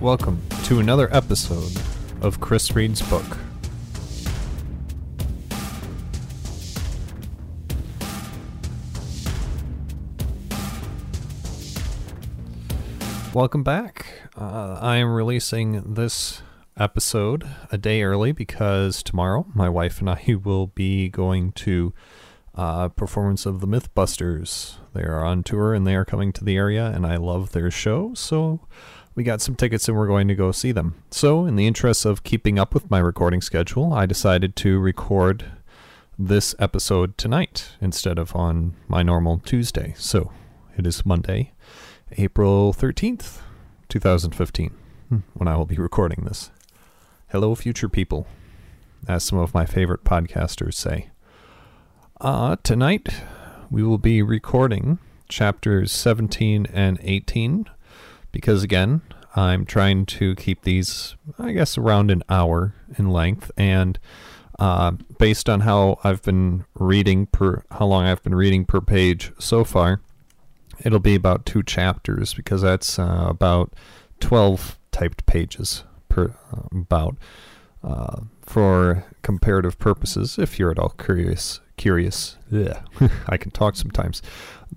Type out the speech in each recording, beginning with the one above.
Welcome to another episode of Chris Reed's Book. Welcome back. Uh, I am releasing this episode a day early because tomorrow my wife and I will be going to uh, performance of the Mythbusters. They are on tour and they are coming to the area, and I love their show, so we got some tickets and we're going to go see them. So, in the interest of keeping up with my recording schedule, I decided to record this episode tonight instead of on my normal Tuesday. So, it is Monday, April 13th, 2015, hmm, when I will be recording this. Hello, future people, as some of my favorite podcasters say. Uh, tonight, we will be recording chapters 17 and 18 because, again, I'm trying to keep these, I guess, around an hour in length. And uh, based on how I've been reading per, how long I've been reading per page so far, it'll be about two chapters because that's uh, about 12 typed pages per uh, about. Uh, for comparative purposes, if you're at all curious curious. Yeah, I can talk sometimes.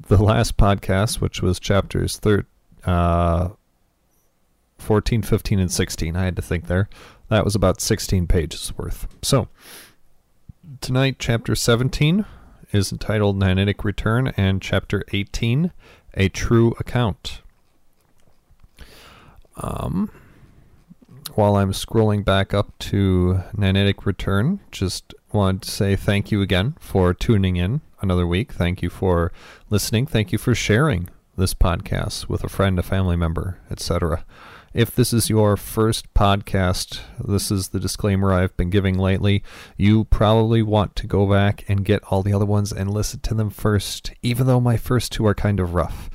The last podcast, which was chapters thir- uh, 14, 15, and 16, I had to think there. That was about 16 pages worth. So, tonight, chapter 17 is entitled Nanitic Return, and chapter 18, A True Account. Um, while I'm scrolling back up to Nanitic Return, just wanted to say thank you again for tuning in another week. Thank you for listening. Thank you for sharing this podcast with a friend, a family member, etc. If this is your first podcast, this is the disclaimer I've been giving lately. You probably want to go back and get all the other ones and listen to them first, even though my first two are kind of rough.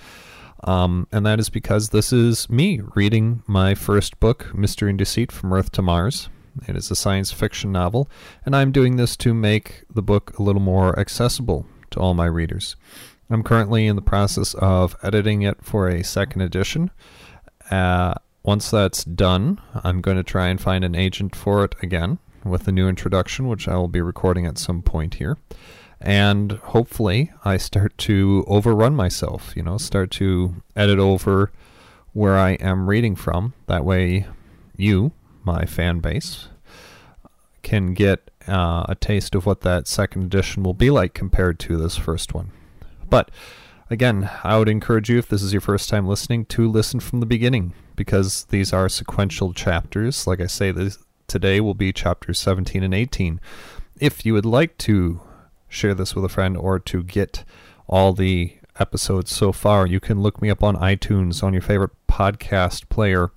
Um, and that is because this is me reading my first book, Mystery and Deceit from Earth to Mars. It is a science fiction novel, and I'm doing this to make the book a little more accessible to all my readers. I'm currently in the process of editing it for a second edition. Uh, once that's done, I'm going to try and find an agent for it again with a new introduction, which I will be recording at some point here. And hopefully, I start to overrun myself, you know, start to edit over where I am reading from. That way, you, my fan base, can get uh, a taste of what that second edition will be like compared to this first one. But again, I would encourage you, if this is your first time listening, to listen from the beginning because these are sequential chapters. Like I say, this, today will be chapters 17 and 18. If you would like to share this with a friend or to get all the episodes so far, you can look me up on iTunes on your favorite podcast player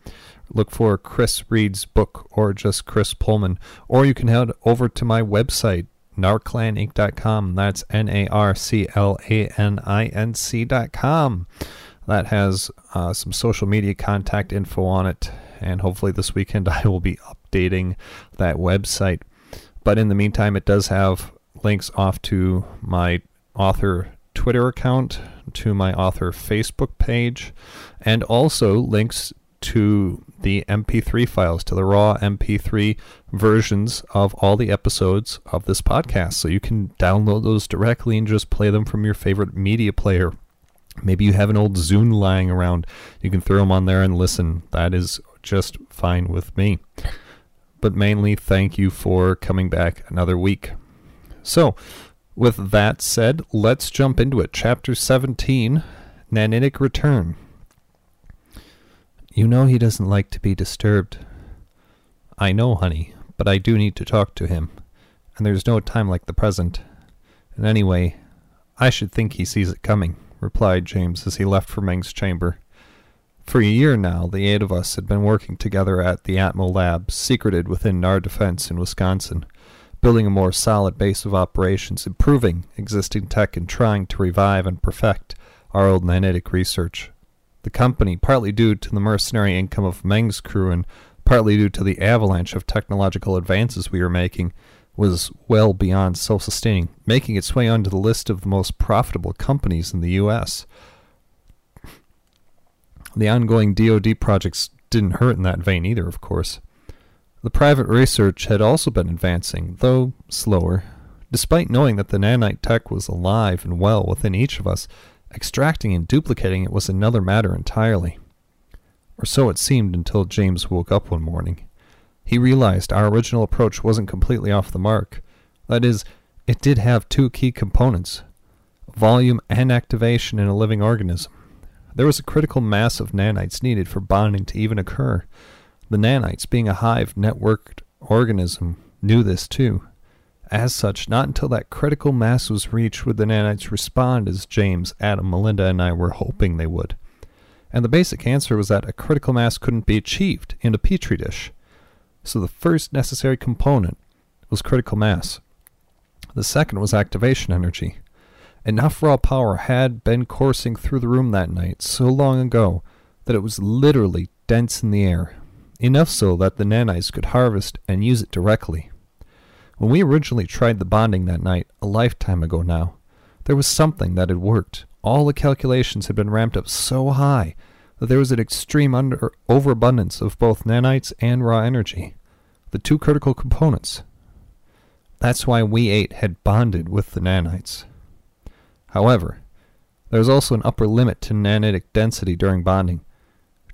look for Chris Reed's book or just Chris Pullman. Or you can head over to my website, narclaninc.com. That's N A R C L A N I N C.com. That has uh, some social media contact info on it. And hopefully this weekend I will be updating that website. But in the meantime, it does have links off to my author Twitter account, to my author Facebook page, and also links to the MP3 files, to the raw MP3 versions of all the episodes of this podcast. So you can download those directly and just play them from your favorite media player. Maybe you have an old Zune lying around. You can throw them on there and listen. That is just fine with me. But mainly, thank you for coming back another week. So, with that said, let's jump into it. Chapter 17 Nanitic Return. You know he doesn't like to be disturbed. I know, honey, but I do need to talk to him, and there's no time like the present. And anyway, I should think he sees it coming, replied James as he left for Meng's chamber. For a year now, the eight of us had been working together at the Atmo Labs, secreted within NAR Defense in Wisconsin, building a more solid base of operations, improving existing tech, and trying to revive and perfect our old nanitic research. The company, partly due to the mercenary income of Meng's crew and partly due to the avalanche of technological advances we were making, was well beyond self sustaining, making its way onto the list of the most profitable companies in the U.S. The ongoing DoD projects didn't hurt in that vein either, of course. The private research had also been advancing, though slower. Despite knowing that the nanite tech was alive and well within each of us, extracting and duplicating it was another matter entirely. Or so it seemed until James woke up one morning. He realized our original approach wasn't completely off the mark. That is, it did have two key components volume and activation in a living organism. There was a critical mass of nanites needed for bonding to even occur. The nanites, being a hive networked organism, knew this too. As such, not until that critical mass was reached would the nanites respond as James, Adam, Melinda, and I were hoping they would. And the basic answer was that a critical mass couldn't be achieved in a petri dish. So the first necessary component was critical mass. The second was activation energy. Enough raw power had been coursing through the room that night so long ago that it was literally dense in the air, enough so that the nanites could harvest and use it directly. When we originally tried the bonding that night, a lifetime ago now, there was something that had worked. All the calculations had been ramped up so high that there was an extreme under, overabundance of both nanites and raw energy, the two critical components. That's why we eight had bonded with the nanites. However, there was also an upper limit to nanitic density during bonding.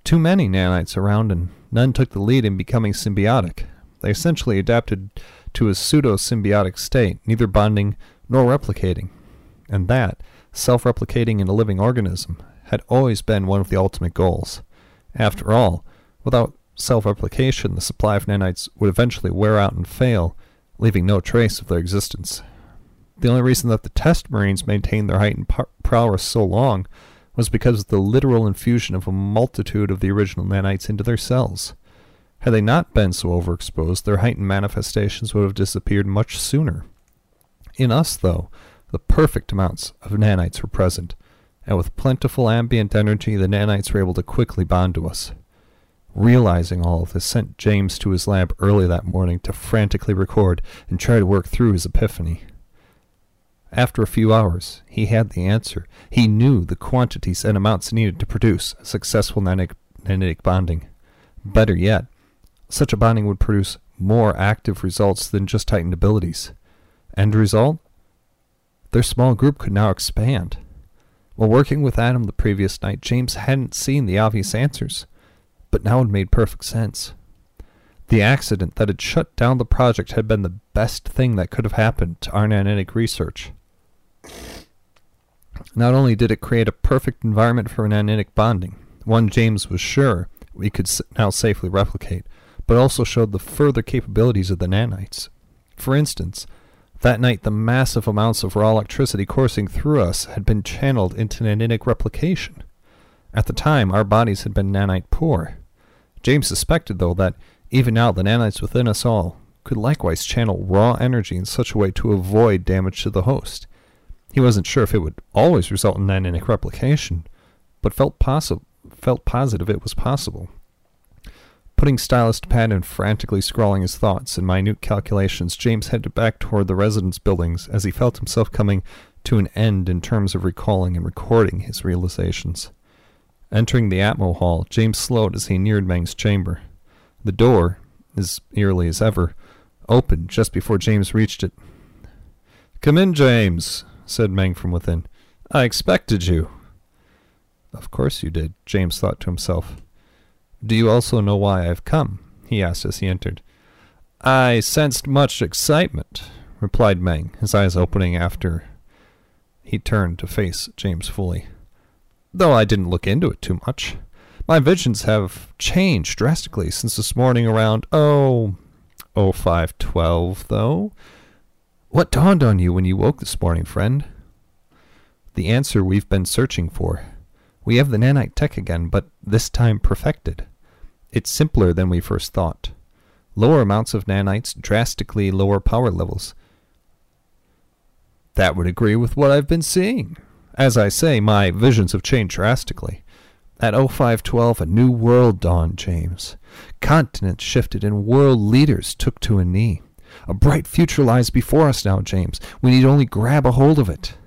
Too many nanites around, and none took the lead in becoming symbiotic. They essentially adapted to a pseudo symbiotic state, neither bonding nor replicating. And that, self replicating in a living organism, had always been one of the ultimate goals. After all, without self replication, the supply of nanites would eventually wear out and fail, leaving no trace of their existence. The only reason that the test marines maintained their heightened prowess so long was because of the literal infusion of a multitude of the original nanites into their cells. Had they not been so overexposed, their heightened manifestations would have disappeared much sooner. In us, though, the perfect amounts of nanites were present, and with plentiful ambient energy, the nanites were able to quickly bond to us. Realizing all of this sent James to his lab early that morning to frantically record and try to work through his epiphany. After a few hours, he had the answer. He knew the quantities and amounts needed to produce successful nanitic bonding. Better yet, such a bonding would produce more active results than just heightened abilities. End result? Their small group could now expand. While working with Adam the previous night, James hadn't seen the obvious answers, but now it made perfect sense. The accident that had shut down the project had been the best thing that could have happened to our nanitic research. Not only did it create a perfect environment for nanitic bonding, one James was sure we could now safely replicate, but also showed the further capabilities of the nanites. For instance, that night the massive amounts of raw electricity coursing through us had been channeled into nanitic replication. At the time, our bodies had been nanite poor. James suspected, though, that even now the nanites within us all could likewise channel raw energy in such a way to avoid damage to the host. He wasn't sure if it would always result in nanitic replication, but felt, possi- felt positive it was possible. Putting stylus to pad and frantically scrawling his thoughts and minute calculations, James headed back toward the residence buildings as he felt himself coming to an end in terms of recalling and recording his realizations. Entering the Atmo Hall, James slowed as he neared Meng's chamber. The door, as eerily as ever, opened just before James reached it. Come in, James, said Meng from within. I expected you. Of course you did, James thought to himself. Do you also know why I've come? he asked as he entered. I sensed much excitement, replied Meng, his eyes opening after he turned to face James fully. Though I didn't look into it too much. My visions have changed drastically since this morning around, oh, oh five twelve, though. What dawned on you when you woke this morning, friend? The answer we've been searching for. We have the nanite tech again, but this time perfected. It's simpler than we first thought. Lower amounts of nanites, drastically lower power levels. That would agree with what I've been seeing. As I say, my visions have changed drastically. At 0512, a new world dawned, James. Continents shifted and world leaders took to a knee. A bright future lies before us now, James. We need only grab a hold of it.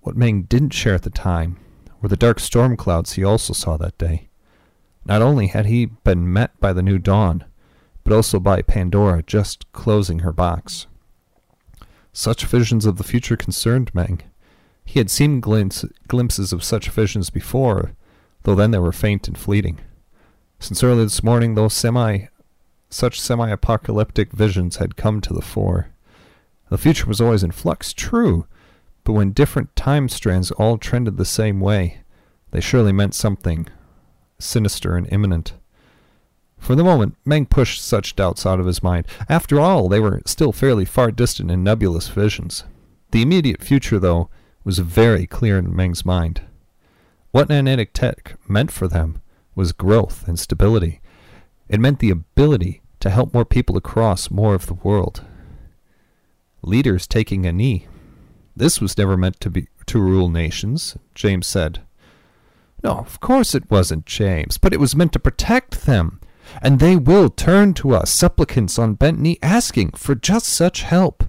What Meng didn't share at the time were the dark storm clouds he also saw that day. Not only had he been met by the new dawn, but also by Pandora just closing her box. Such visions of the future concerned Meng. He had seen glimpse, glimpses of such visions before, though then they were faint and fleeting. Since early this morning, those semi, such semi-apocalyptic visions had come to the fore. The future was always in flux, true, but when different time strands all trended the same way, they surely meant something sinister and imminent. For the moment, Meng pushed such doubts out of his mind. After all, they were still fairly far distant in nebulous visions. The immediate future, though, was very clear in Meng's mind. What nanitic tech meant for them was growth and stability. It meant the ability to help more people across more of the world. Leaders taking a knee. This was never meant to be to rule nations, James said. No, of course it wasn't, James, but it was meant to protect them and they will turn to us, supplicants on bent knee, asking for just such help.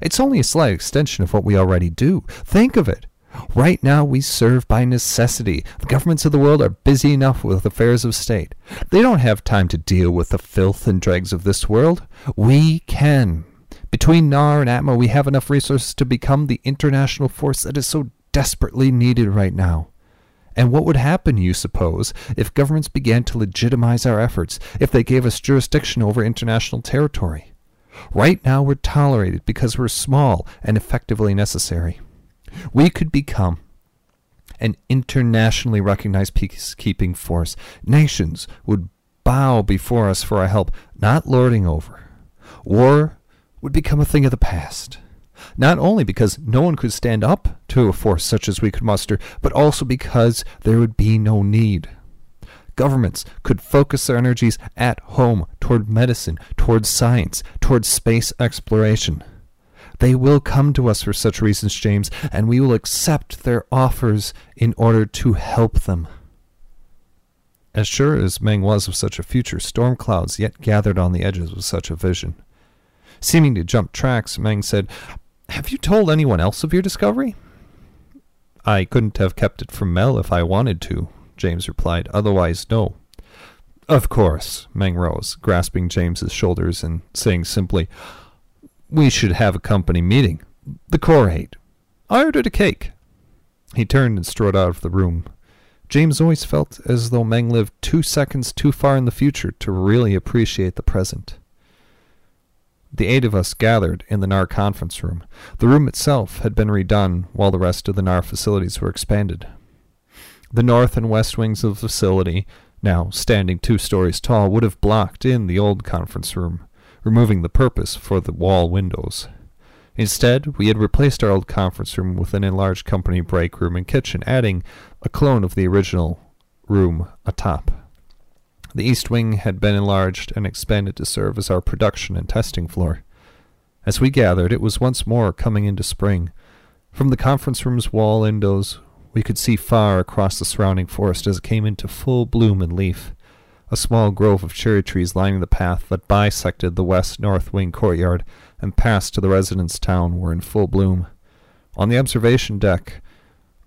It's only a slight extension of what we already do. Think of it. Right now, we serve by necessity. The governments of the world are busy enough with affairs of state. They don't have time to deal with the filth and dregs of this world. We can. Between NAR and Atmo, we have enough resources to become the international force that is so desperately needed right now. And what would happen, you suppose, if governments began to legitimize our efforts, if they gave us jurisdiction over international territory? Right now we're tolerated because we're small and effectively necessary. We could become an internationally recognized peacekeeping force. Nations would bow before us for our help, not lording over. War would become a thing of the past not only because no one could stand up to a force such as we could muster, but also because there would be no need. Governments could focus their energies at home toward medicine, toward science, toward space exploration. They will come to us for such reasons, James, and we will accept their offers in order to help them. As sure as Meng was of such a future, storm clouds yet gathered on the edges of such a vision. Seeming to jump tracks, Meng said, have you told anyone else of your discovery? I couldn't have kept it from Mel if I wanted to, James replied. Otherwise, no. Of course, Meng rose, grasping James's shoulders and saying simply, We should have a company meeting. The Corps ate. I ordered a cake. He turned and strode out of the room. James always felt as though Meng lived two seconds too far in the future to really appreciate the present. The eight of us gathered in the NAR conference room. The room itself had been redone while the rest of the NAR facilities were expanded. The north and west wings of the facility, now standing two stories tall, would have blocked in the old conference room, removing the purpose for the wall windows. Instead, we had replaced our old conference room with an enlarged company break room and kitchen, adding a clone of the original room atop. The east wing had been enlarged and expanded to serve as our production and testing floor. As we gathered, it was once more coming into spring. From the conference room's wall windows, we could see far across the surrounding forest as it came into full bloom and leaf. A small grove of cherry trees lining the path that bisected the west north wing courtyard and passed to the residence town were in full bloom. On the observation deck,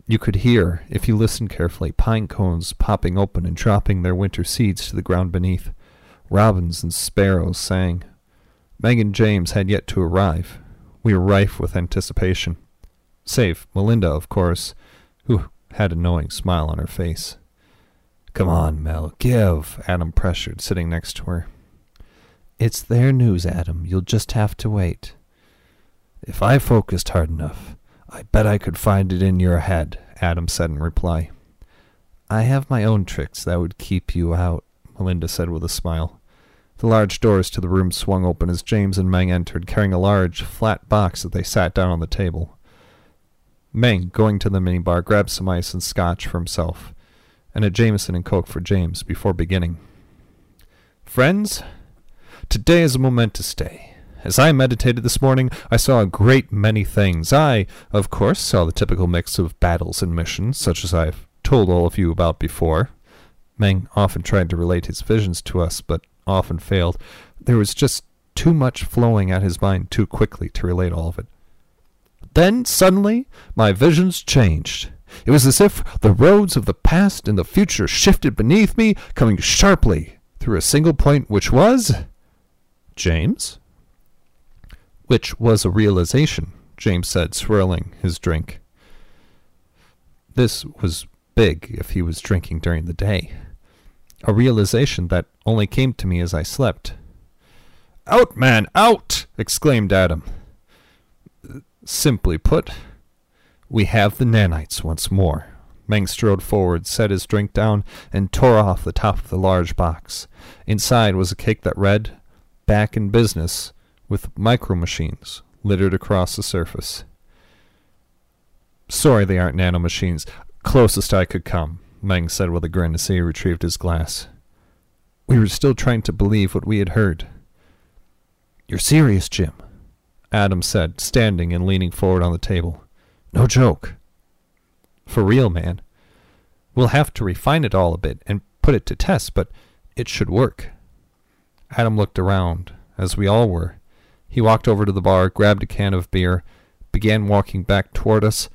you could hear, if you listened carefully, pine cones popping open and dropping their winter seeds to the ground beneath. Robins and sparrows sang. Meng and James had yet to arrive. We were rife with anticipation. Save Melinda, of course, who had a knowing smile on her face. Come on, Mel, give, Adam pressured, sitting next to her. It's their news, Adam. You'll just have to wait. If I focused hard enough, I bet I could find it in your head, Adam said in reply. I have my own tricks that would keep you out, Melinda said with a smile. The large doors to the room swung open as James and Meng entered, carrying a large, flat box as they sat down on the table. Meng, going to the minibar, grabbed some ice and scotch for himself, and a Jameson and Coke for James before beginning. Friends, today is a momentous day. As I meditated this morning, I saw a great many things. I, of course, saw the typical mix of battles and missions, such as I've told all of you about before. Meng often tried to relate his visions to us, but often failed. There was just too much flowing at his mind too quickly to relate all of it. Then, suddenly, my visions changed. It was as if the roads of the past and the future shifted beneath me, coming sharply through a single point, which was. James? Which was a realization, James said, swirling his drink. This was big if he was drinking during the day. A realization that only came to me as I slept. Out, man, out! exclaimed Adam. Simply put, we have the nanites once more. Meng strode forward, set his drink down, and tore off the top of the large box. Inside was a cake that read, Back in business, with micro machines littered across the surface. Sorry they aren't nanomachines. Closest I could come, Meng said with a grin as he retrieved his glass. We were still trying to believe what we had heard. You're serious, Jim, Adam said, standing and leaning forward on the table. No joke. For real, man. We'll have to refine it all a bit and put it to test, but it should work. Adam looked around, as we all were. He walked over to the bar, grabbed a can of beer, began walking back toward us,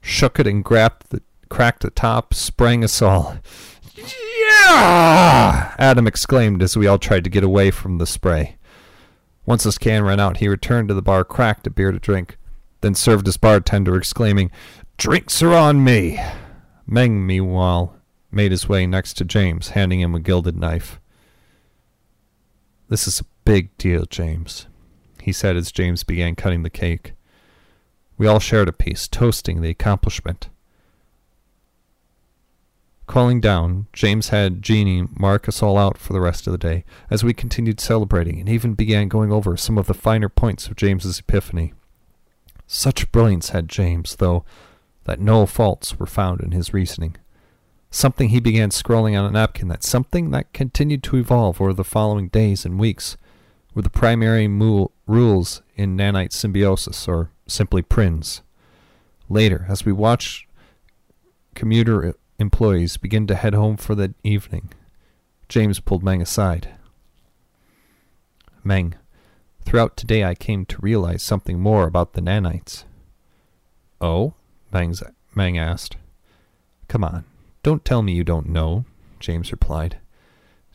shook it and grabbed the, cracked the top, sprang us all. Yeah! Adam exclaimed as we all tried to get away from the spray. Once his can ran out, he returned to the bar, cracked a beer to drink, then served his bartender, exclaiming, Drinks are on me! Meng, meanwhile, made his way next to James, handing him a gilded knife. This is a big deal, James, he said as James began cutting the cake. We all shared a piece, toasting the accomplishment. Calling down, James had Jeanie mark us all out for the rest of the day, as we continued celebrating and even began going over some of the finer points of James's epiphany. Such brilliance had James, though, that no faults were found in his reasoning. Something he began scrawling on a napkin, that something that continued to evolve over the following days and weeks, were the primary mu- rules in nanite symbiosis, or simply PRINS. Later, as we watched commuter employees begin to head home for the evening, James pulled Meng aside. Meng, throughout today I came to realize something more about the nanites. Oh? Meng's, Meng asked. Come on, don't tell me you don't know, James replied.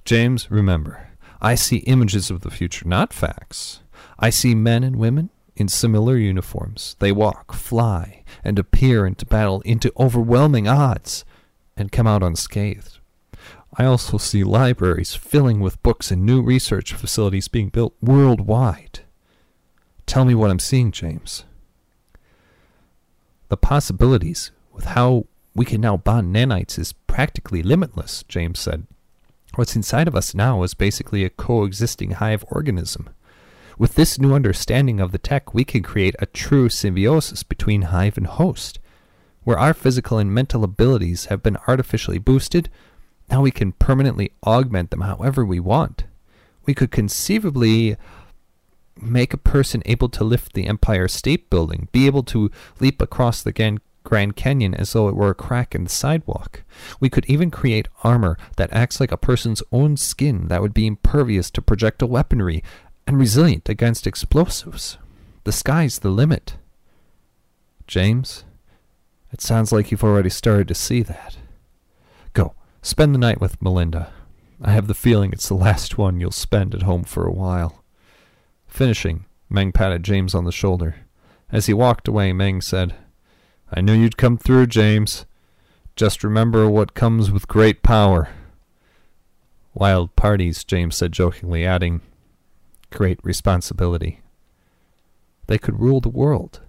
James, remember, I see images of the future, not facts. I see men and women in similar uniforms. They walk, fly, and appear into battle into overwhelming odds and come out unscathed. I also see libraries filling with books and new research facilities being built worldwide. Tell me what I'm seeing, James. The possibilities with how we can now bond nanites is practically limitless, James said. What's inside of us now is basically a coexisting hive organism. With this new understanding of the tech, we can create a true symbiosis between hive and host. Where our physical and mental abilities have been artificially boosted, now we can permanently augment them however we want. We could conceivably make a person able to lift the Empire State Building, be able to leap across the Grand Canyon as though it were a crack in the sidewalk. We could even create armor that acts like a person's own skin that would be impervious to projectile weaponry and resilient against explosives. The sky's the limit. James, it sounds like you've already started to see that. Go, spend the night with Melinda. I have the feeling it's the last one you'll spend at home for a while. Finishing, Meng patted James on the shoulder. As he walked away, Meng said, I knew you'd come through, James. Just remember what comes with great power. Wild parties, James said jokingly, adding, Great responsibility. They could rule the world.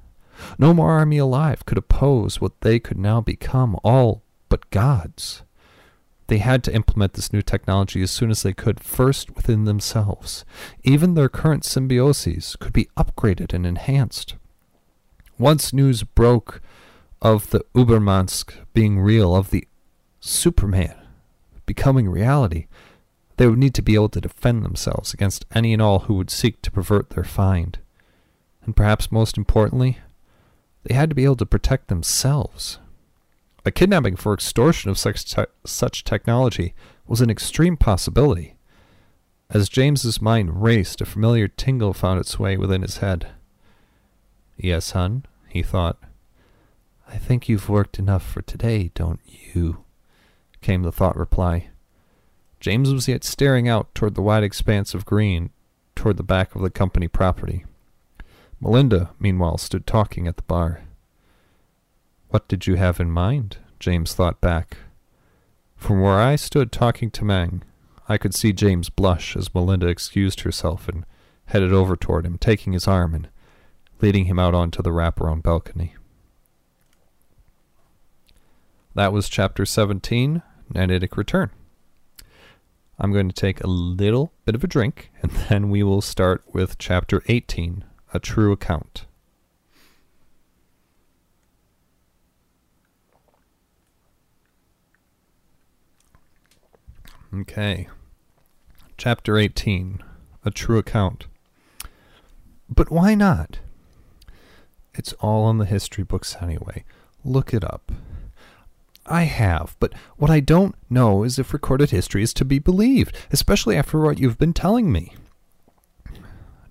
No more army alive could oppose what they could now become, all but gods. They had to implement this new technology as soon as they could, first within themselves. Even their current symbioses could be upgraded and enhanced. Once news broke of the Ubermensch being real, of the Superman becoming reality, they would need to be able to defend themselves against any and all who would seek to pervert their find. And perhaps most importantly, they had to be able to protect themselves. A kidnapping for extortion of such, te- such technology was an extreme possibility. As James's mind raced, a familiar tingle found its way within his head. Yes, hun, he thought. I think you've worked enough for today, don't you? came the thought reply. James was yet staring out toward the wide expanse of green toward the back of the company property. Melinda, meanwhile, stood talking at the bar. What did you have in mind? James thought back. From where I stood talking to Meng, I could see James blush as Melinda excused herself and headed over toward him, taking his arm and leading him out onto the wraparound balcony. That was chapter 17, Nanitic Return. I'm going to take a little bit of a drink, and then we will start with chapter 18, A True Account. Okay. Chapter 18, A True Account. But why not? It's all in the history books anyway. Look it up. I have, but what I don't know is if recorded history is to be believed, especially after what you've been telling me.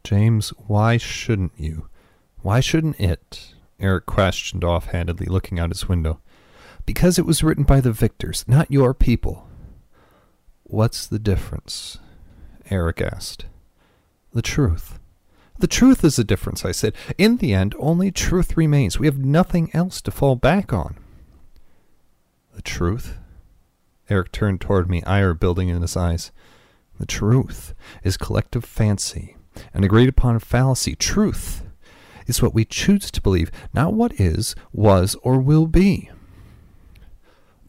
James, why shouldn't you? Why shouldn't it? Eric questioned offhandedly, looking out his window. Because it was written by the victors, not your people. What's the difference? Eric asked. The truth. The truth is the difference, I said. In the end, only truth remains. We have nothing else to fall back on. The truth? Eric turned toward me, ire building in his eyes. The truth is collective fancy, an agreed upon fallacy. Truth is what we choose to believe, not what is, was, or will be.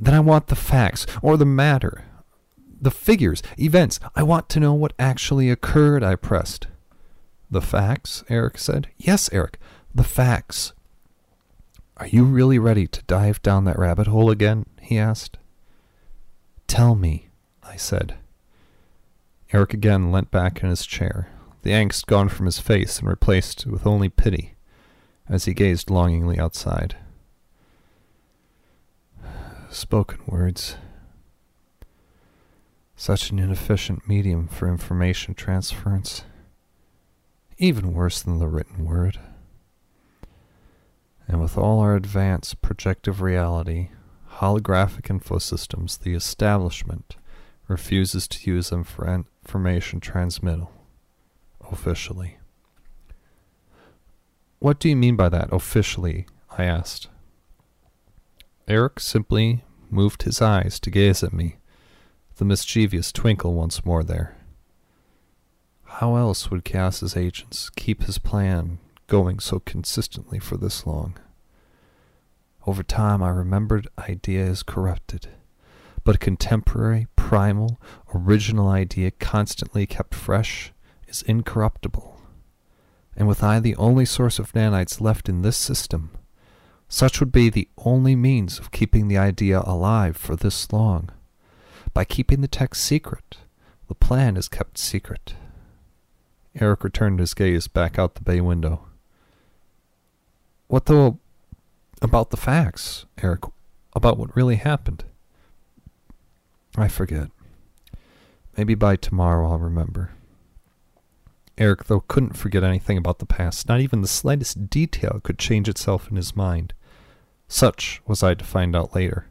Then I want the facts, or the matter, the figures, events. I want to know what actually occurred, I pressed. The facts? Eric said. Yes, Eric, the facts. Are you really ready to dive down that rabbit hole again? He asked. Tell me, I said. Eric again leant back in his chair, the angst gone from his face and replaced with only pity, as he gazed longingly outside. Spoken words. Such an inefficient medium for information transference even worse than the written word. And with all our advanced projective reality, holographic infosystems, the establishment refuses to use them for information transmittal officially. What do you mean by that, officially? I asked. Eric simply moved his eyes to gaze at me, the mischievous twinkle once more there. How else would Chaos's agents keep his plan going so consistently for this long? Over time, I remembered idea is corrupted, but a contemporary, primal, original idea constantly kept fresh is incorruptible. And with I the only source of nanites left in this system, such would be the only means of keeping the idea alive for this long. By keeping the text secret, the plan is kept secret. Eric returned his gaze back out the bay window. What though about the facts, Eric? About what really happened? I forget. Maybe by tomorrow I'll remember. Eric, though, couldn't forget anything about the past. Not even the slightest detail could change itself in his mind. Such was I to find out later.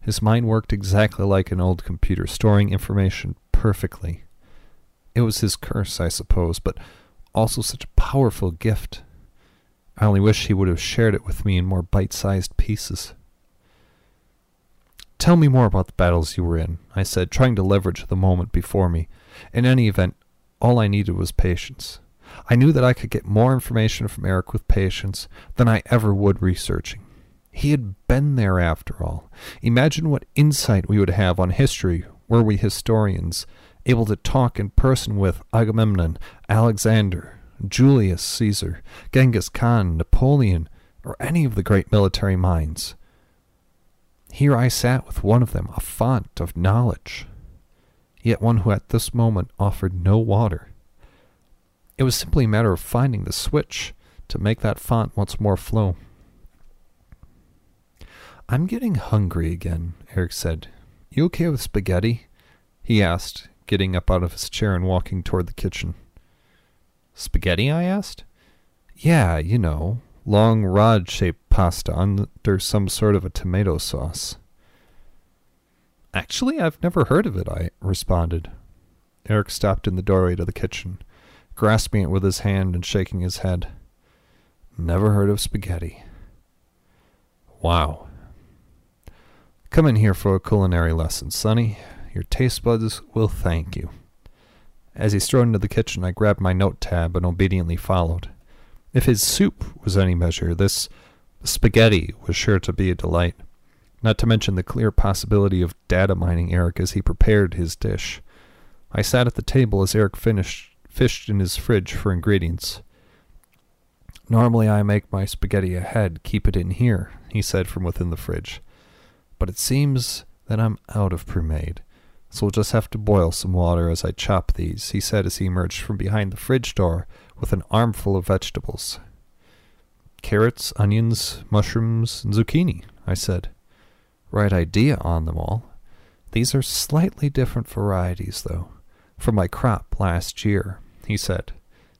His mind worked exactly like an old computer, storing information perfectly. It was his curse, I suppose, but also such a powerful gift. I only wish he would have shared it with me in more bite sized pieces. Tell me more about the battles you were in, I said, trying to leverage the moment before me. In any event, all I needed was patience. I knew that I could get more information from Eric with patience than I ever would researching. He had been there after all. Imagine what insight we would have on history were we historians able to talk in person with Agamemnon, Alexander, Julius Caesar, Genghis Khan, Napoleon, or any of the great military minds. Here I sat with one of them, a font of knowledge, yet one who at this moment offered no water. It was simply a matter of finding the switch to make that font once more flow. I'm getting hungry again, Eric said. You okay with spaghetti? He asked, getting up out of his chair and walking toward the kitchen. Spaghetti? I asked. Yeah, you know, long rod shaped pasta under some sort of a tomato sauce. Actually, I've never heard of it, I responded. Eric stopped in the doorway to the kitchen, grasping it with his hand and shaking his head. Never heard of spaghetti. Wow. Come in here for a culinary lesson, Sonny. Your taste buds will thank you. As he strode into the kitchen, I grabbed my note tab and obediently followed. If his soup was any measure, this spaghetti was sure to be a delight, not to mention the clear possibility of data mining Eric as he prepared his dish. I sat at the table as Eric finished fished in his fridge for ingredients. Normally I make my spaghetti ahead, keep it in here, he said from within the fridge. But it seems that I'm out of pre-made, so we'll just have to boil some water as I chop these, he said as he emerged from behind the fridge door with an armful of vegetables. Carrots, onions, mushrooms, and zucchini, I said. Right idea on them all. These are slightly different varieties, though, from my crop last year, he said.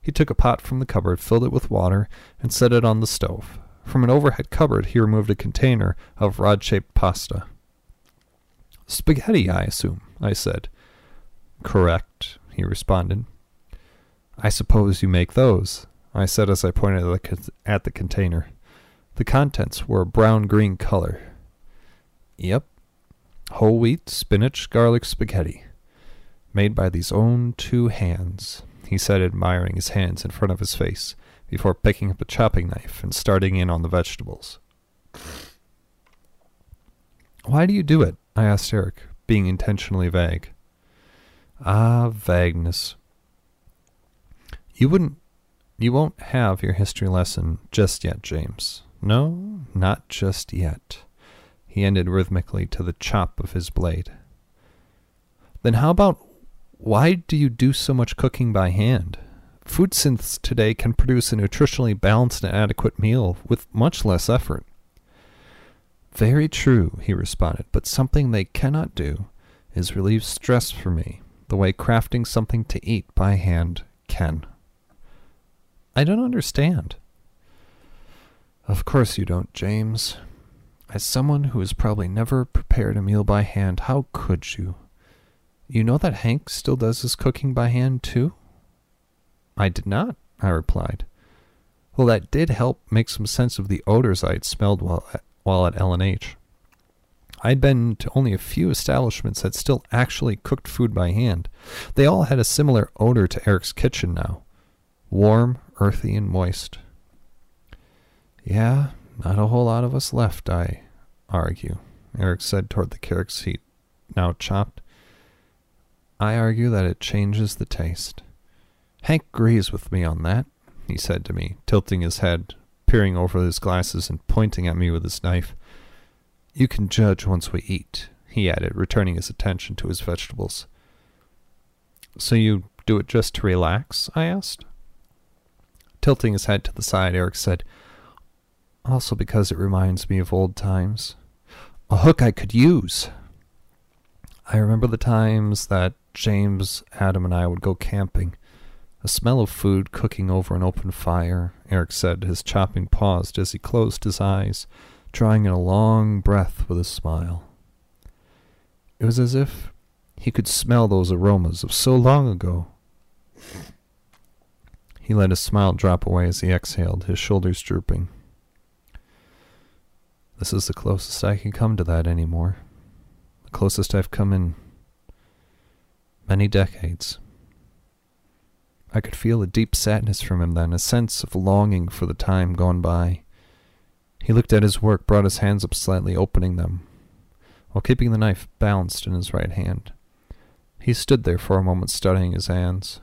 He took a pot from the cupboard, filled it with water, and set it on the stove. From an overhead cupboard, he removed a container of rod shaped pasta. Spaghetti, I assume, I said. Correct, he responded. I suppose you make those, I said as I pointed at the container. The contents were a brown green color. Yep. Whole wheat, spinach, garlic spaghetti. Made by these own two hands, he said, admiring his hands in front of his face, before picking up a chopping knife and starting in on the vegetables. Why do you do it? I asked Eric, being intentionally vague. Ah, vagueness. You wouldn't you won't have your history lesson just yet, James. No, not just yet. He ended rhythmically to the chop of his blade. Then how about why do you do so much cooking by hand? Food synths today can produce a nutritionally balanced and adequate meal with much less effort. Very true, he responded, but something they cannot do is relieve stress for me the way crafting something to eat by hand can. I don't understand. Of course you don't, James. As someone who has probably never prepared a meal by hand, how could you? You know that Hank still does his cooking by hand, too? I did not, I replied. Well, that did help make some sense of the odors I had smelled while while at L&H. I'd been to only a few establishments that still actually cooked food by hand. They all had a similar odor to Eric's kitchen now. Warm, earthy and moist. Yeah, not a whole lot of us left, I argue, Eric said toward the carrots he'd now chopped. I argue that it changes the taste. Hank agrees with me on that, he said to me, tilting his head, peering over his glasses and pointing at me with his knife. You can judge once we eat, he added, returning his attention to his vegetables. So you do it just to relax? I asked. Tilting his head to the side, Eric said, Also because it reminds me of old times. A hook I could use. I remember the times that James, Adam, and I would go camping. A smell of food cooking over an open fire, Eric said, his chopping paused as he closed his eyes, drawing in a long breath with a smile. It was as if he could smell those aromas of so long ago. He let his smile drop away as he exhaled, his shoulders drooping. This is the closest I can come to that anymore. The closest I've come in many decades. I could feel a deep sadness from him then, a sense of longing for the time gone by. He looked at his work, brought his hands up slightly, opening them, while keeping the knife balanced in his right hand. He stood there for a moment, studying his hands.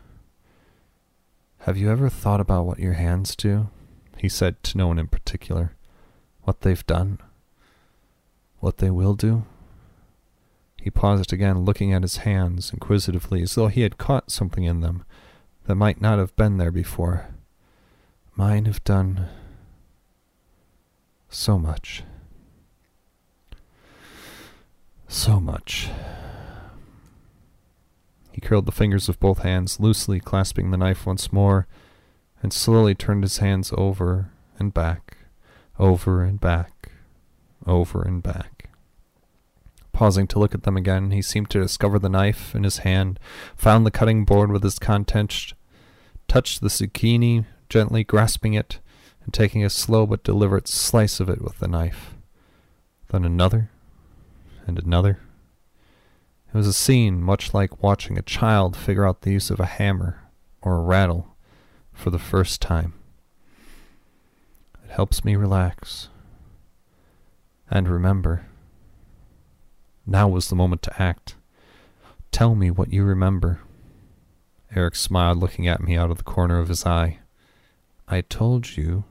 Have you ever thought about what your hands do? He said to no one in particular. What they've done? What they will do? He paused again, looking at his hands inquisitively, as though he had caught something in them that might not have been there before. Mine have done so much. So much. He curled the fingers of both hands, loosely clasping the knife once more, and slowly turned his hands over and back, over and back, over and back. Pausing to look at them again, he seemed to discover the knife in his hand, found the cutting board with its contents, touched the zucchini, gently grasping it, and taking a slow but deliberate slice of it with the knife. Then another, and another. It was a scene much like watching a child figure out the use of a hammer or a rattle for the first time. It helps me relax and remember. Now was the moment to act. Tell me what you remember. Eric smiled, looking at me out of the corner of his eye. I told you,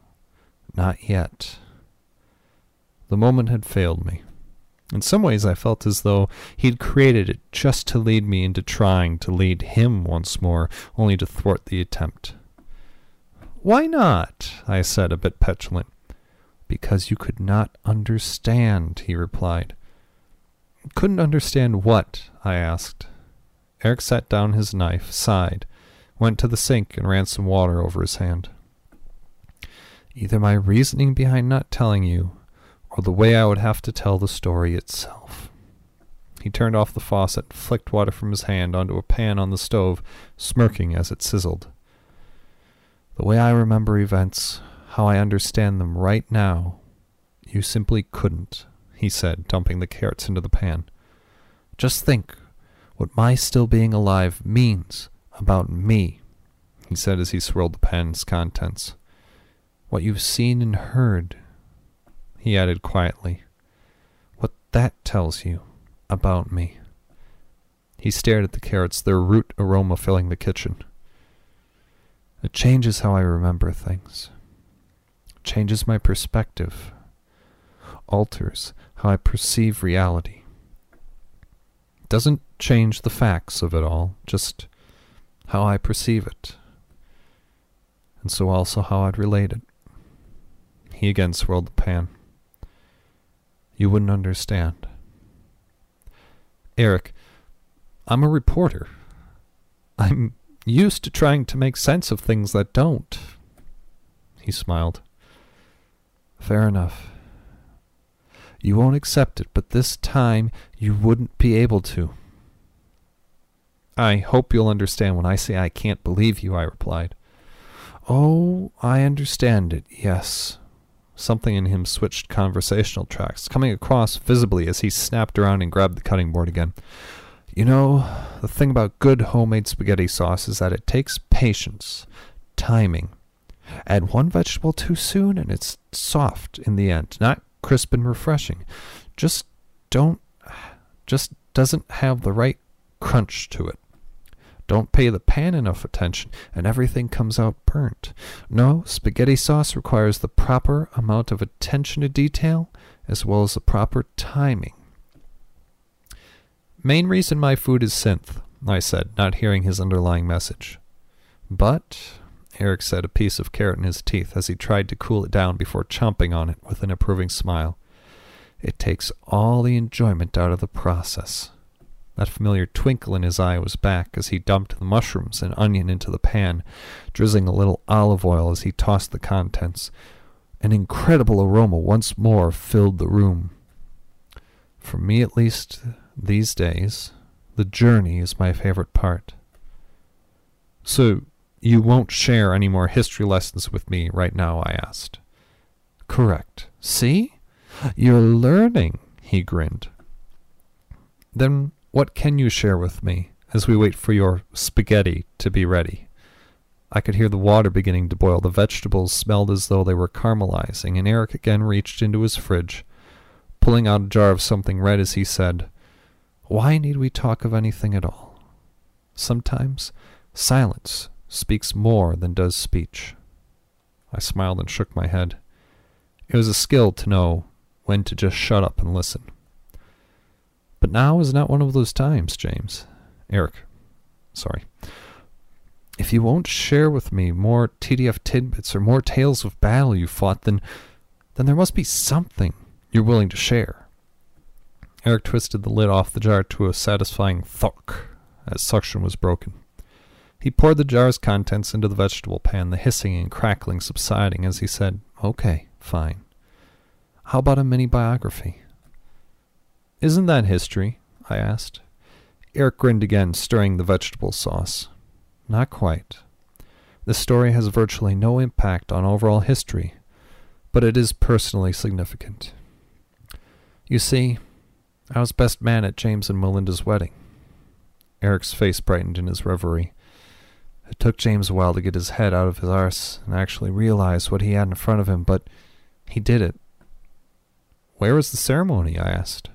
not yet. The moment had failed me. In some ways, I felt as though he'd created it just to lead me into trying to lead him once more, only to thwart the attempt. Why not? I said, a bit petulant. Because you could not understand, he replied. Couldn't understand what? I asked. Eric set down his knife, sighed, went to the sink, and ran some water over his hand. Either my reasoning behind not telling you, or the way I would have to tell the story itself. He turned off the faucet and flicked water from his hand onto a pan on the stove, smirking as it sizzled. The way I remember events, how I understand them right now, you simply couldn't, he said, dumping the carrots into the pan. Just think what my still being alive means about me, he said as he swirled the pan's contents. What you've seen and heard he added quietly. What that tells you about me. He stared at the carrots, their root aroma filling the kitchen. It changes how I remember things. Changes my perspective. Alters how I perceive reality. It doesn't change the facts of it all, just how I perceive it. And so also how I'd relate it. He again swirled the pan you wouldn't understand. Eric, I'm a reporter. I'm used to trying to make sense of things that don't. He smiled. Fair enough. You won't accept it, but this time you wouldn't be able to. I hope you'll understand when I say I can't believe you, I replied. Oh, I understand it, yes. Something in him switched conversational tracks, coming across visibly as he snapped around and grabbed the cutting board again. You know, the thing about good homemade spaghetti sauce is that it takes patience, timing. Add one vegetable too soon and it's soft in the end, not crisp and refreshing. Just don't, just doesn't have the right crunch to it. Don't pay the pan enough attention, and everything comes out burnt. No, spaghetti sauce requires the proper amount of attention to detail as well as the proper timing. Main reason my food is synth, I said, not hearing his underlying message. But, Eric said, a piece of carrot in his teeth as he tried to cool it down before chomping on it with an approving smile. It takes all the enjoyment out of the process. That familiar twinkle in his eye was back as he dumped the mushrooms and onion into the pan, drizzling a little olive oil as he tossed the contents. An incredible aroma once more filled the room. For me, at least, these days, the journey is my favorite part. So, you won't share any more history lessons with me right now? I asked. Correct. See? You're learning, he grinned. Then what can you share with me as we wait for your spaghetti to be ready? I could hear the water beginning to boil. The vegetables smelled as though they were caramelizing, and Eric again reached into his fridge, pulling out a jar of something red as he said, Why need we talk of anything at all? Sometimes silence speaks more than does speech. I smiled and shook my head. It was a skill to know when to just shut up and listen. But now is not one of those times, James. Eric, sorry. If you won't share with me more TDF tidbits or more tales of battle you fought, then, then there must be something you're willing to share. Eric twisted the lid off the jar to a satisfying thunk as suction was broken. He poured the jar's contents into the vegetable pan, the hissing and crackling subsiding as he said, Okay, fine. How about a mini biography? Isn't that history? I asked. Eric grinned again, stirring the vegetable sauce. Not quite. The story has virtually no impact on overall history, but it is personally significant. You see, I was best man at James and Melinda's wedding. Eric's face brightened in his reverie. It took James a while to get his head out of his arse and actually realize what he had in front of him, but he did it. Where was the ceremony? I asked.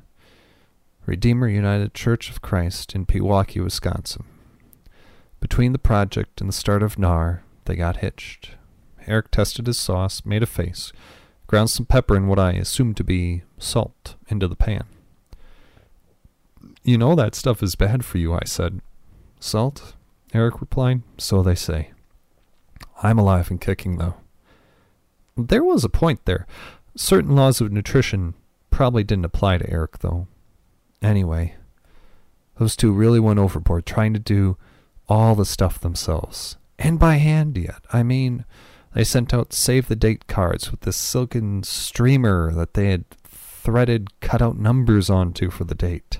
Redeemer United Church of Christ in Pewaukee, Wisconsin. Between the project and the start of NAR, they got hitched. Eric tested his sauce, made a face, ground some pepper and what I assumed to be salt into the pan. You know that stuff is bad for you, I said. Salt? Eric replied. So they say. I'm alive and kicking, though. There was a point there. Certain laws of nutrition probably didn't apply to Eric, though. Anyway, those two really went overboard trying to do all the stuff themselves. And by hand yet. I mean, they sent out save the date cards with this silken streamer that they had threaded cutout numbers onto for the date.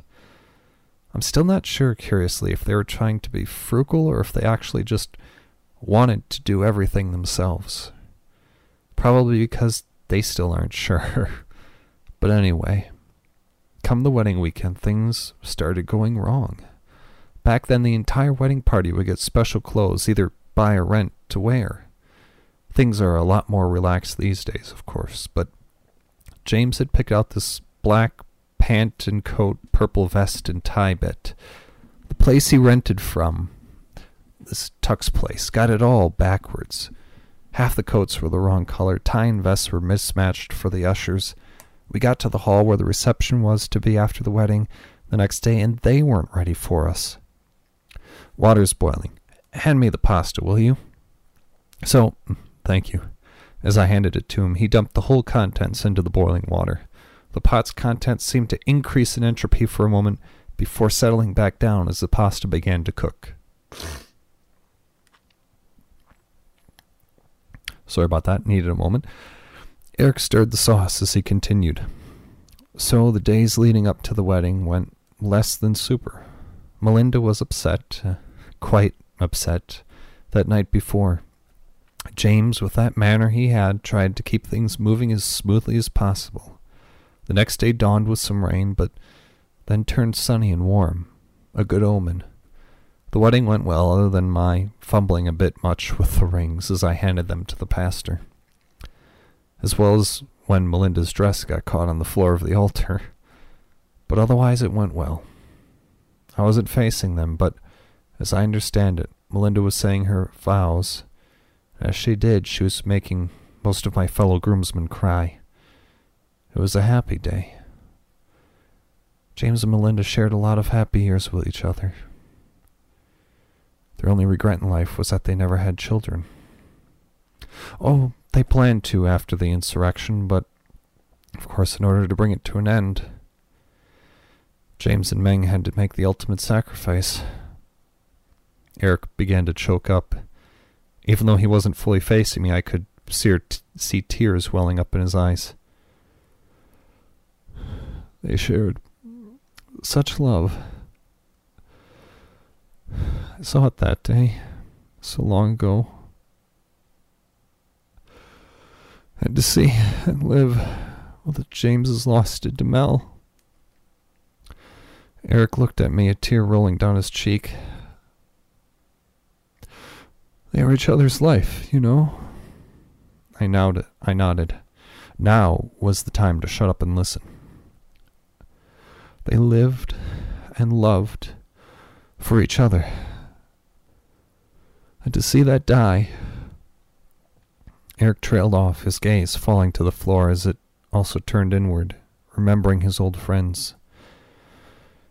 I'm still not sure, curiously, if they were trying to be frugal or if they actually just wanted to do everything themselves. Probably because they still aren't sure. but anyway, come the wedding weekend, things started going wrong. Back then, the entire wedding party would get special clothes, either buy or rent, to wear. Things are a lot more relaxed these days, of course, but James had picked out this black pant and coat, purple vest and tie bit. The place he rented from, this Tux place, got it all backwards. Half the coats were the wrong color, tie and vests were mismatched for the ushers. We got to the hall where the reception was to be after the wedding the next day, and they weren't ready for us. Water's boiling. Hand me the pasta, will you? So, thank you. As I handed it to him, he dumped the whole contents into the boiling water. The pot's contents seemed to increase in entropy for a moment before settling back down as the pasta began to cook. Sorry about that, needed a moment. Eric stirred the sauce as he continued. So the days leading up to the wedding went less than super. Melinda was upset, uh, quite upset, that night before. James, with that manner he had, tried to keep things moving as smoothly as possible. The next day dawned with some rain, but then turned sunny and warm. A good omen. The wedding went well, other than my fumbling a bit much with the rings as I handed them to the pastor. As well as when Melinda's dress got caught on the floor of the altar. But otherwise it went well. I wasn't facing them, but as I understand it, Melinda was saying her vows. As she did, she was making most of my fellow groomsmen cry. It was a happy day. James and Melinda shared a lot of happy years with each other. Their only regret in life was that they never had children. Oh, they planned to after the insurrection, but of course, in order to bring it to an end, James and Meng had to make the ultimate sacrifice. Eric began to choke up. Even though he wasn't fully facing me, I could see, t- see tears welling up in his eyes. They shared such love. I saw it that day, so long ago. And to see and live with James's lost it to Mel. Eric looked at me, a tear rolling down his cheek. They were each other's life, you know. I nodded. I nodded. Now was the time to shut up and listen. They lived and loved for each other. And to see that die. Eric trailed off, his gaze falling to the floor as it also turned inward, remembering his old friends.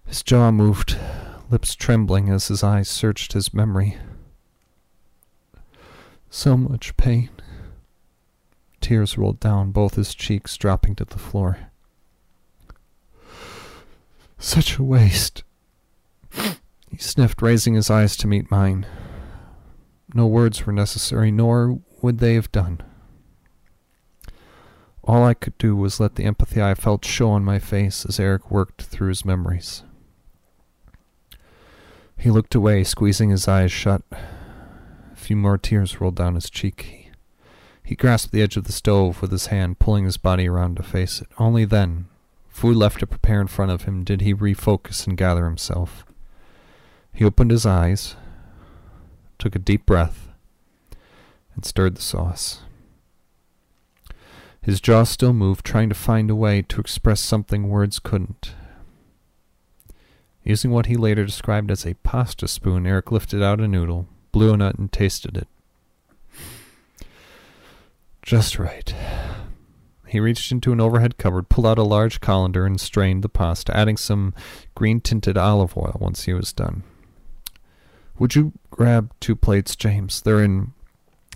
His jaw moved, lips trembling as his eyes searched his memory. So much pain. Tears rolled down both his cheeks, dropping to the floor. Such a waste. He sniffed, raising his eyes to meet mine. No words were necessary, nor would they have done. All I could do was let the empathy I felt show on my face as Eric worked through his memories. He looked away, squeezing his eyes shut. A few more tears rolled down his cheek. He grasped the edge of the stove with his hand, pulling his body around to face it. Only then, food left to prepare in front of him, did he refocus and gather himself. He opened his eyes, took a deep breath, and stirred the sauce. His jaw still moved, trying to find a way to express something words couldn't. Using what he later described as a pasta spoon, Eric lifted out a noodle, blew a nut, and tasted it. Just right. He reached into an overhead cupboard, pulled out a large colander, and strained the pasta, adding some green tinted olive oil once he was done. Would you grab two plates, James? They're in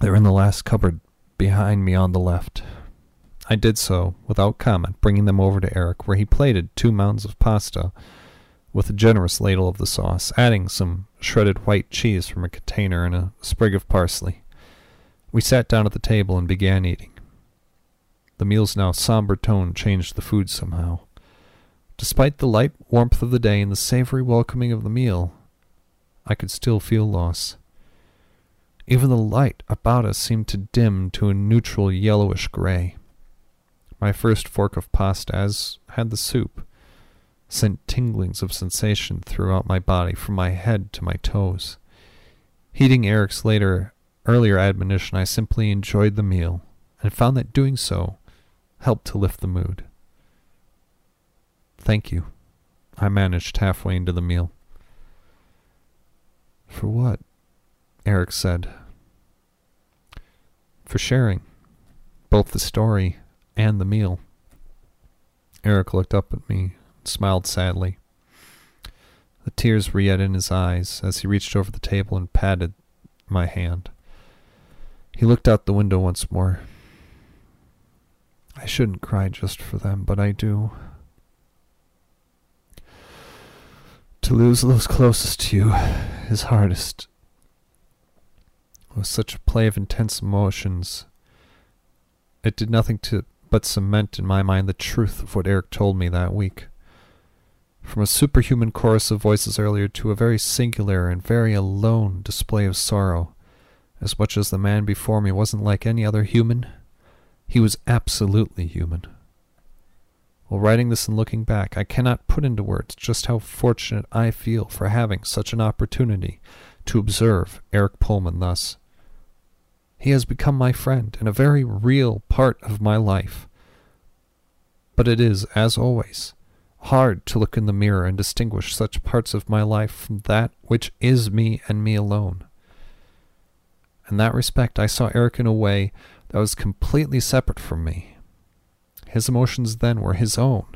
they're in the last cupboard behind me on the left. I did so, without comment, bringing them over to Eric, where he plated two mounds of pasta with a generous ladle of the sauce, adding some shredded white cheese from a container and a sprig of parsley. We sat down at the table and began eating. The meal's now somber tone changed the food somehow. Despite the light warmth of the day and the savory welcoming of the meal, I could still feel loss. Even the light about us seemed to dim to a neutral yellowish gray. My first fork of pasta, as had the soup, sent tinglings of sensation throughout my body from my head to my toes. Heeding Eric's later earlier admonition, I simply enjoyed the meal and found that doing so helped to lift the mood. Thank you, I managed halfway into the meal. For what? Eric said. For sharing both the story and the meal. Eric looked up at me and smiled sadly. The tears were yet in his eyes as he reached over the table and patted my hand. He looked out the window once more. I shouldn't cry just for them, but I do. To lose those closest to you is hardest. It was such a play of intense emotions. It did nothing to but cement in my mind the truth of what Eric told me that week. From a superhuman chorus of voices earlier to a very singular and very alone display of sorrow, as much as the man before me wasn't like any other human, he was absolutely human. While writing this and looking back, I cannot put into words just how fortunate I feel for having such an opportunity to observe Eric Pullman thus. He has become my friend and a very real part of my life. But it is, as always, hard to look in the mirror and distinguish such parts of my life from that which is me and me alone. In that respect, I saw Eric in a way that was completely separate from me. His emotions then were his own,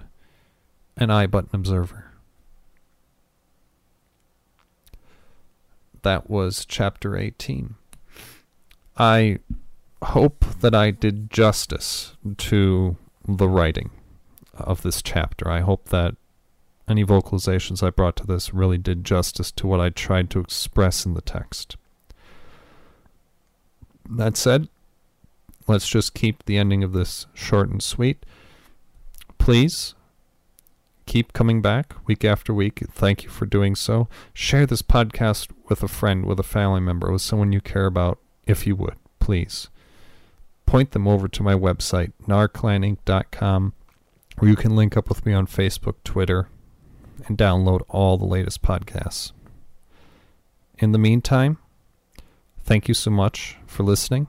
and I but an observer. That was chapter 18. I hope that I did justice to the writing of this chapter. I hope that any vocalizations I brought to this really did justice to what I tried to express in the text. That said, let's just keep the ending of this short and sweet. Please keep coming back week after week. Thank you for doing so. Share this podcast with a friend, with a family member, with someone you care about, if you would, please. Point them over to my website, narclaninc.com, where you can link up with me on Facebook, Twitter, and download all the latest podcasts. In the meantime, Thank you so much for listening,